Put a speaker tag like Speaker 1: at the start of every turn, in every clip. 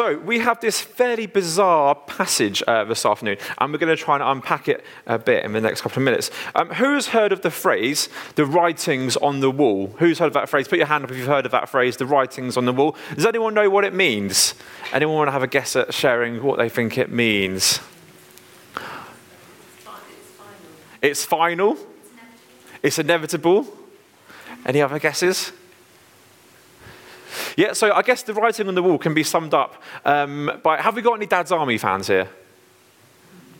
Speaker 1: so we have this fairly bizarre passage uh, this afternoon, and we're going to try and unpack it a bit in the next couple of minutes. Um, who's heard of the phrase, the writings on the wall? Who's heard of that phrase? Put your hand up if you've heard of that phrase, the writings on the wall. Does anyone know what it means? Anyone want to have a guess at sharing what they think it means? It's final. It's inevitable. Any other guesses? Yeah, so I guess the writing on the wall can be summed up um, by have we got any Dad's Army fans here?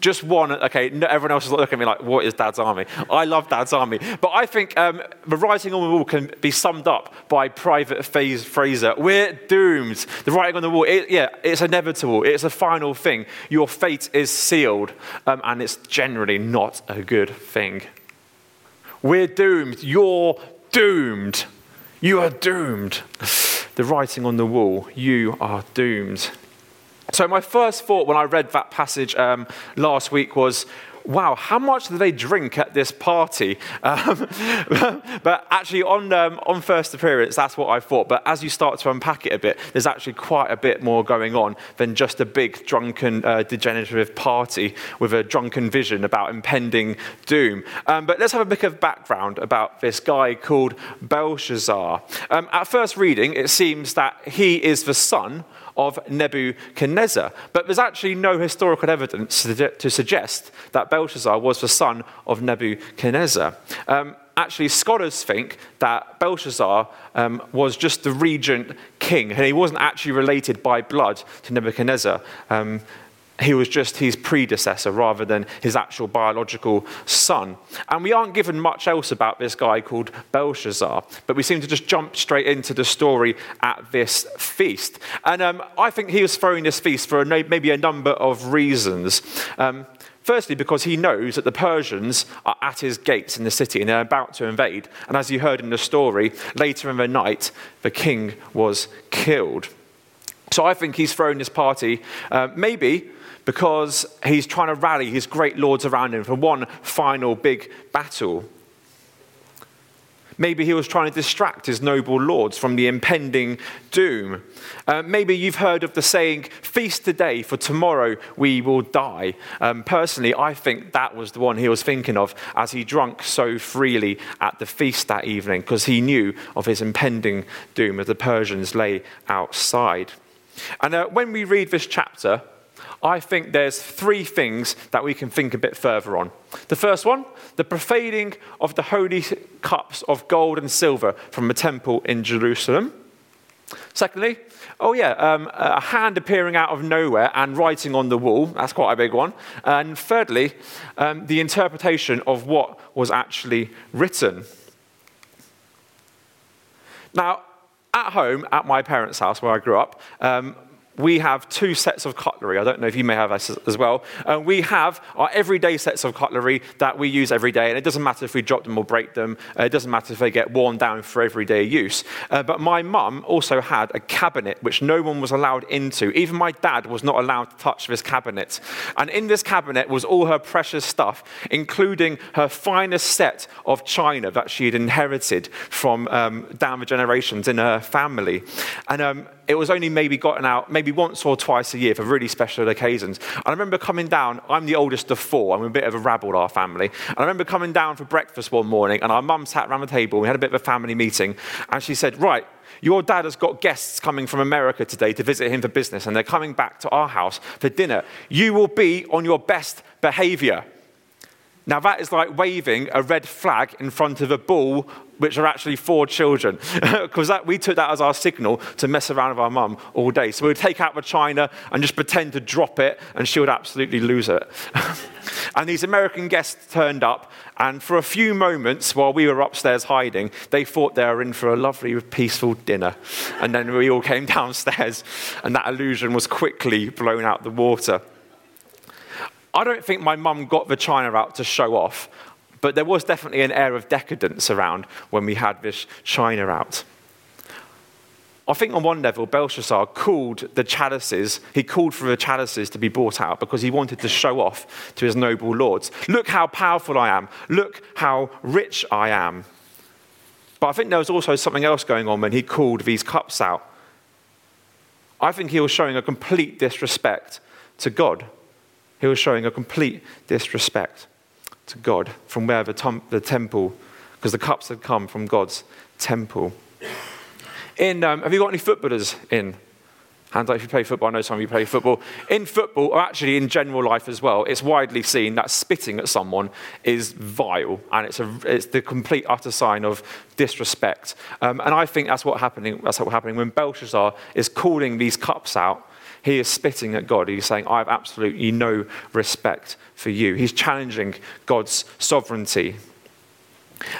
Speaker 1: Just one. Okay, no, everyone else is looking at me like, what is Dad's Army? I love Dad's Army. But I think um, the writing on the wall can be summed up by Private Frazer. We're doomed. The writing on the wall, it, yeah, it's inevitable. It's a final thing. Your fate is sealed. Um, and it's generally not a good thing. We're doomed. You're doomed. You are doomed the writing on the wall, you are doomed. So, my first thought when I read that passage um, last week was, wow, how much do they drink at this party? Um, but actually, on, um, on first appearance, that's what I thought. But as you start to unpack it a bit, there's actually quite a bit more going on than just a big drunken, uh, degenerative party with a drunken vision about impending doom. Um, but let's have a bit of background about this guy called Belshazzar. Um, at first reading, it seems that he is the son of Nebuchadnezzar. But there's actually no historical evidence to suggest that Belshazzar was the son of Nebuchadnezzar. Um, actually, scholars think that Belshazzar um, was just the regent king, and he wasn't actually related by blood to Nebuchadnezzar. Um, he was just his predecessor rather than his actual biological son. And we aren't given much else about this guy called Belshazzar, but we seem to just jump straight into the story at this feast. And um, I think he was throwing this feast for a, maybe a number of reasons. Um, Firstly, because he knows that the Persians are at his gates in the city and they're about to invade. And as you heard in the story, later in the night, the king was killed. So I think he's throwing this party, uh, maybe because he's trying to rally his great lords around him for one final big battle. Maybe he was trying to distract his noble lords from the impending doom. Uh, maybe you've heard of the saying, Feast today, for tomorrow we will die. Um, personally, I think that was the one he was thinking of as he drank so freely at the feast that evening, because he knew of his impending doom as the Persians lay outside. And uh, when we read this chapter, I think there's three things that we can think a bit further on. The first one, the profaning of the holy cups of gold and silver from the temple in Jerusalem. Secondly, oh yeah, um, a hand appearing out of nowhere and writing on the wall. That's quite a big one. And thirdly, um, the interpretation of what was actually written. Now, at home, at my parents' house where I grew up, um, we have two sets of cutlery. I don't know if you may have as, well. Uh, we have our everyday sets of cutlery that we use every day, and it doesn't matter if we drop them or break them. Uh, it doesn't matter if they get worn down for everyday use. Uh, but my mum also had a cabinet which no one was allowed into. Even my dad was not allowed to touch this cabinet. And in this cabinet was all her precious stuff, including her finest set of china that she had inherited from um, down the generations in her family. And um, it was only maybe gotten out maybe once or twice a year for really special occasions. And I remember coming down, I'm the oldest of four, I'm a bit of a rabble, our family. And I remember coming down for breakfast one morning, and our mum sat around the table, we had a bit of a family meeting, and she said, Right, your dad has got guests coming from America today to visit him for business, and they're coming back to our house for dinner. You will be on your best behavior. Now, that is like waving a red flag in front of a bull which are actually four children. Because we took that as our signal to mess around with our mum all day. So we would take out the china and just pretend to drop it, and she would absolutely lose it. and these American guests turned up, and for a few moments while we were upstairs hiding, they thought they were in for a lovely, peaceful dinner. And then we all came downstairs, and that illusion was quickly blown out the water. I don't think my mum got the china out to show off. But there was definitely an air of decadence around when we had this china out. I think on one level, Belshazzar called the chalices, he called for the chalices to be brought out because he wanted to show off to his noble lords. Look how powerful I am. Look how rich I am. But I think there was also something else going on when he called these cups out. I think he was showing a complete disrespect to God. He was showing a complete disrespect to God from where the, the temple, because the cups had come from God's temple. In, um, have you got any footballers in? Hands up if you play football. I know some of you play football. In football, or actually in general life as well, it's widely seen that spitting at someone is vile and it's, a, it's the complete utter sign of disrespect. Um, and I think that's, what happening, that's what's happening when Belshazzar is calling these cups out. He is spitting at God. He's saying, I have absolutely no respect for you. He's challenging God's sovereignty.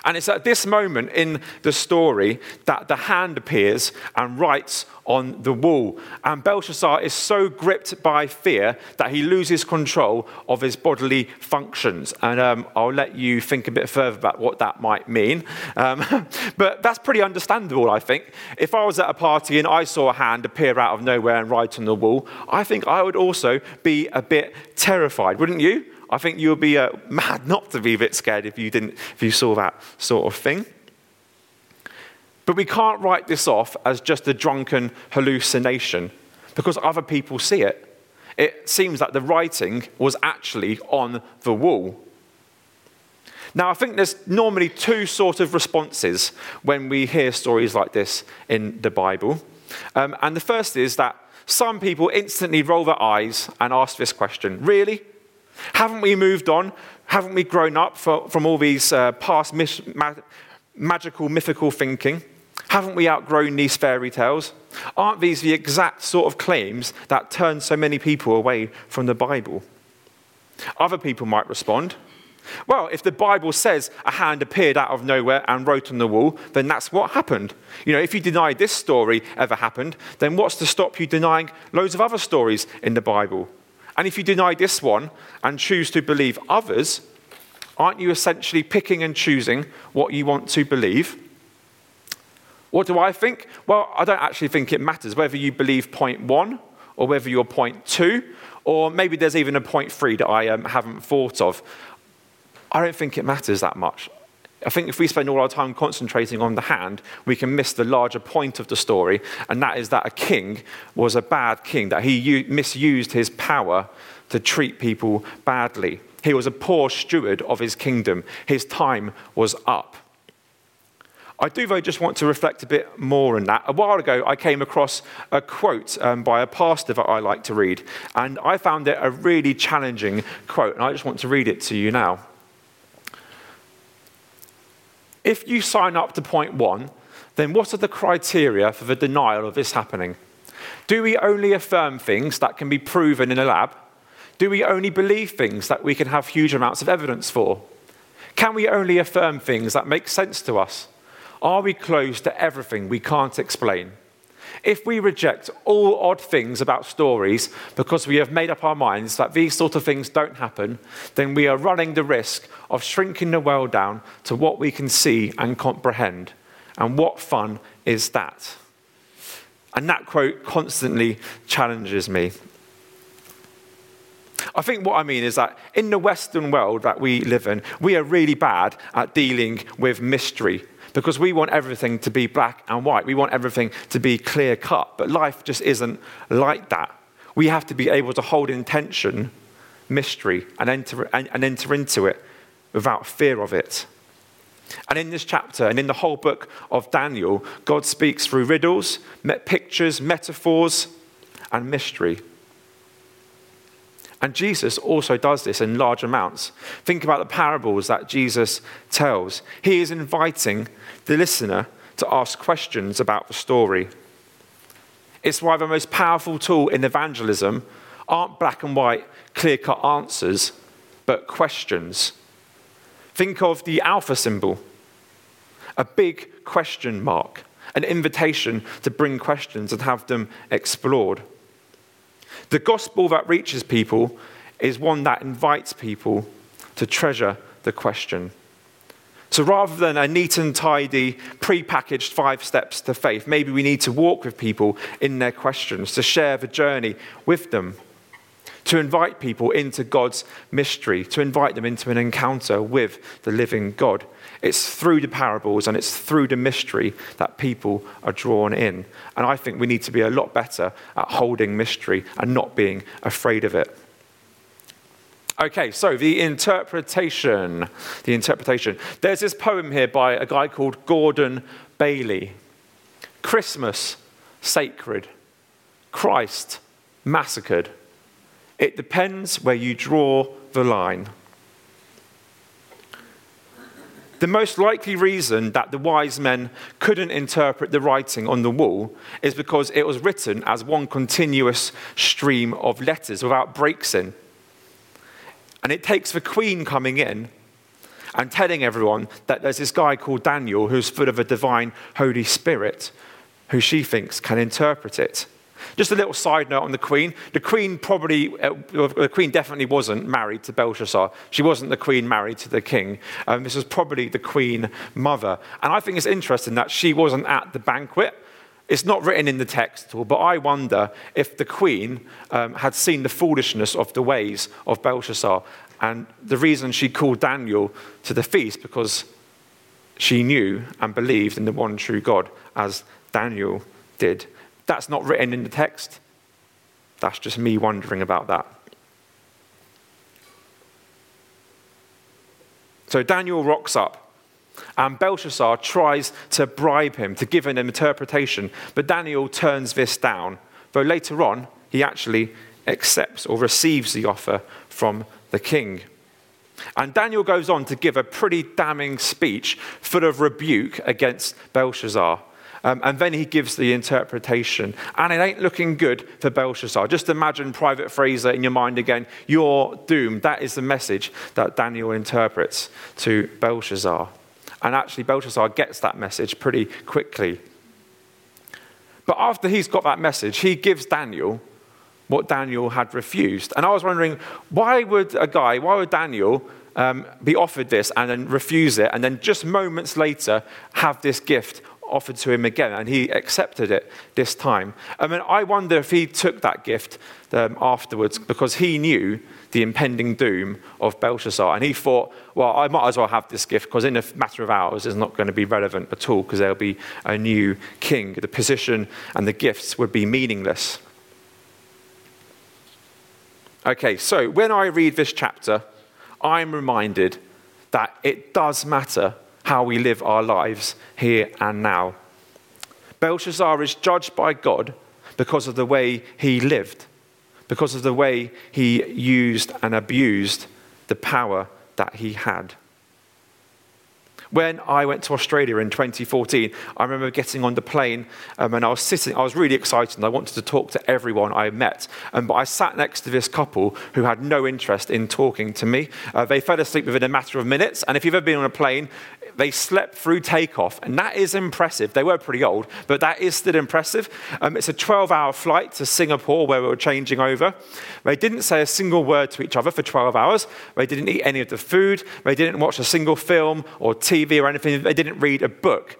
Speaker 1: And it's at this moment in the story that the hand appears and writes on the wall. And Belshazzar is so gripped by fear that he loses control of his bodily functions. And um, I'll let you think a bit further about what that might mean. Um, but that's pretty understandable, I think. If I was at a party and I saw a hand appear out of nowhere and write on the wall, I think I would also be a bit terrified, wouldn't you? I think you would be uh, mad not to be a bit scared if you didn't, if you saw that sort of thing. But we can't write this off as just a drunken hallucination because other people see it. It seems that the writing was actually on the wall. Now, I think there's normally two sort of responses when we hear stories like this in the Bible. Um, and the first is that some people instantly roll their eyes and ask this question Really? Haven't we moved on? Haven't we grown up for, from all these uh, past mis- ma- magical, mythical thinking? Haven't we outgrown these fairy tales? Aren't these the exact sort of claims that turn so many people away from the Bible? Other people might respond, well, if the Bible says a hand appeared out of nowhere and wrote on the wall, then that's what happened. You know, if you deny this story ever happened, then what's to stop you denying loads of other stories in the Bible? And if you deny this one and choose to believe others, aren't you essentially picking and choosing what you want to believe? What do I think? Well, I don't actually think it matters whether you believe point one or whether you're point two, or maybe there's even a point three that I um, haven't thought of. I don't think it matters that much. I think if we spend all our time concentrating on the hand, we can miss the larger point of the story, and that is that a king was a bad king, that he misused his power to treat people badly. He was a poor steward of his kingdom. His time was up. I do, though, just want to reflect a bit more on that. A while ago, I came across a quote um, by a pastor that I like to read, and I found it a really challenging quote, and I just want to read it to you now. If you sign up to point one, then what are the criteria for the denial of this happening? Do we only affirm things that can be proven in a lab? Do we only believe things that we can have huge amounts of evidence for? Can we only affirm things that make sense to us? Are we closed to everything we can't explain? If we reject all odd things about stories because we have made up our minds that these sort of things don't happen, then we are running the risk of shrinking the world down to what we can see and comprehend. And what fun is that? And that quote constantly challenges me. I think what I mean is that in the Western world that we live in, we are really bad at dealing with mystery because we want everything to be black and white. We want everything to be clear cut. But life just isn't like that. We have to be able to hold intention, mystery and enter, and, and enter into it without fear of it. And in this chapter and in the whole book of Daniel, God speaks through riddles, pictures, metaphors, and mystery. And Jesus also does this in large amounts. Think about the parables that Jesus tells. He is inviting the listener to ask questions about the story. It's why the most powerful tool in evangelism aren't black and white, clear cut answers, but questions. Think of the alpha symbol a big question mark, an invitation to bring questions and have them explored. The gospel that reaches people is one that invites people to treasure the question. So rather than a neat and tidy, pre-packaged five steps to faith, maybe we need to walk with people in their questions, to share the journey with them, to invite people into God's mystery, to invite them into an encounter with the living God. It's through the parables and it's through the mystery that people are drawn in. And I think we need to be a lot better at holding mystery and not being afraid of it. Okay, so the interpretation. The interpretation. There's this poem here by a guy called Gordon Bailey Christmas, sacred. Christ, massacred. It depends where you draw the line. The most likely reason that the wise men couldn't interpret the writing on the wall is because it was written as one continuous stream of letters without breaks in. And it takes the queen coming in and telling everyone that there's this guy called Daniel who's full of a divine Holy Spirit who she thinks can interpret it. Just a little side note on the Queen. The Queen probably, uh, the Queen definitely wasn't married to Belshazzar. She wasn't the Queen married to the King. Um, this was probably the Queen mother. And I think it's interesting that she wasn't at the banquet. It's not written in the text at all, but I wonder if the Queen um, had seen the foolishness of the ways of Belshazzar. And the reason she called Daniel to the feast because she knew and believed in the one true God as Daniel did. That's not written in the text. That's just me wondering about that. So Daniel rocks up, and Belshazzar tries to bribe him to give an interpretation, but Daniel turns this down. Though later on, he actually accepts or receives the offer from the king. And Daniel goes on to give a pretty damning speech full of rebuke against Belshazzar. Um, and then he gives the interpretation. And it ain't looking good for Belshazzar. Just imagine Private Frazer in your mind again. You're doomed. That is the message that Daniel interprets to Belshazzar. And actually, Belshazzar gets that message pretty quickly. But after he's got that message, he gives Daniel what Daniel had refused. And I was wondering, why would a guy, why would Daniel um, be offered this and then refuse it, and then just moments later have this gift offered to him again, and he accepted it this time. I mean, I wonder if he took that gift um, afterwards because he knew the impending doom of Belshazzar, and he thought, well, I might as well have this gift because in a matter of hours it's not going to be relevant at all because there'll be a new king. The position and the gifts would be meaningless. Okay, so when I read this chapter, I'm reminded that it does matter how we live our lives here and now. Belshazzar is judged by God because of the way he lived, because of the way he used and abused the power that he had. When I went to Australia in 2014, I remember getting on the plane um, and I was sitting, I was really excited and I wanted to talk to everyone I met. Um, but I sat next to this couple who had no interest in talking to me. Uh, they fell asleep within a matter of minutes. And if you've ever been on a plane, they slept through takeoff, and that is impressive. They were pretty old, but that is still impressive. Um, it's a 12 hour flight to Singapore where we were changing over. They didn't say a single word to each other for 12 hours. They didn't eat any of the food. They didn't watch a single film or TV or anything. They didn't read a book.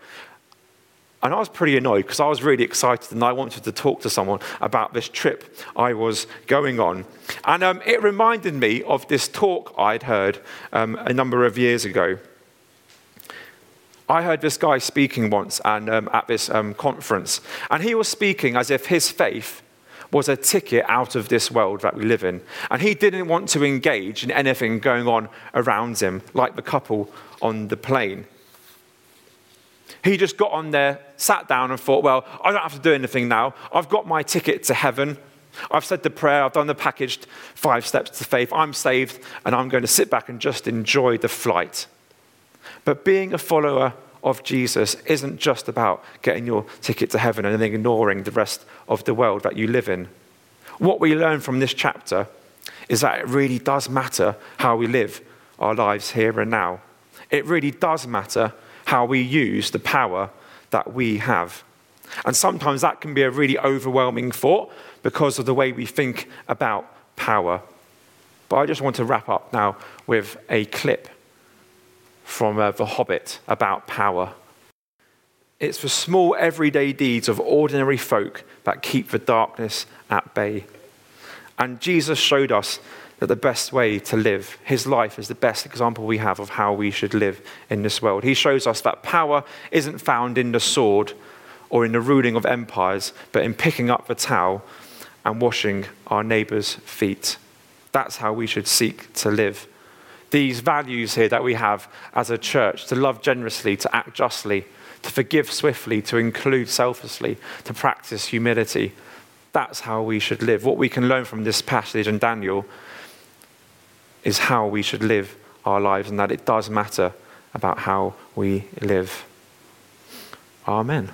Speaker 1: And I was pretty annoyed because I was really excited and I wanted to talk to someone about this trip I was going on. And um, it reminded me of this talk I'd heard um, a number of years ago. I heard this guy speaking once and, um, at this um, conference, and he was speaking as if his faith was a ticket out of this world that we live in. And he didn't want to engage in anything going on around him, like the couple on the plane. He just got on there, sat down, and thought, well, I don't have to do anything now. I've got my ticket to heaven. I've said the prayer, I've done the packaged five steps to faith. I'm saved, and I'm going to sit back and just enjoy the flight. But being a follower of Jesus isn't just about getting your ticket to heaven and then ignoring the rest of the world that you live in. What we learn from this chapter is that it really does matter how we live our lives here and now. It really does matter how we use the power that we have. And sometimes that can be a really overwhelming thought because of the way we think about power. But I just want to wrap up now with a clip from uh, The Hobbit about power. It's the small everyday deeds of ordinary folk that keep the darkness at bay. And Jesus showed us that the best way to live, his life is the best example we have of how we should live in this world. He shows us that power isn't found in the sword or in the ruling of empires, but in picking up the towel and washing our neighbour's feet. That's how we should seek to live. These values here that we have as a church to love generously, to act justly, to forgive swiftly, to include selflessly, to practice humility. That's how we should live. What we can learn from this passage in Daniel is how we should live our lives, and that it does matter about how we live. Amen.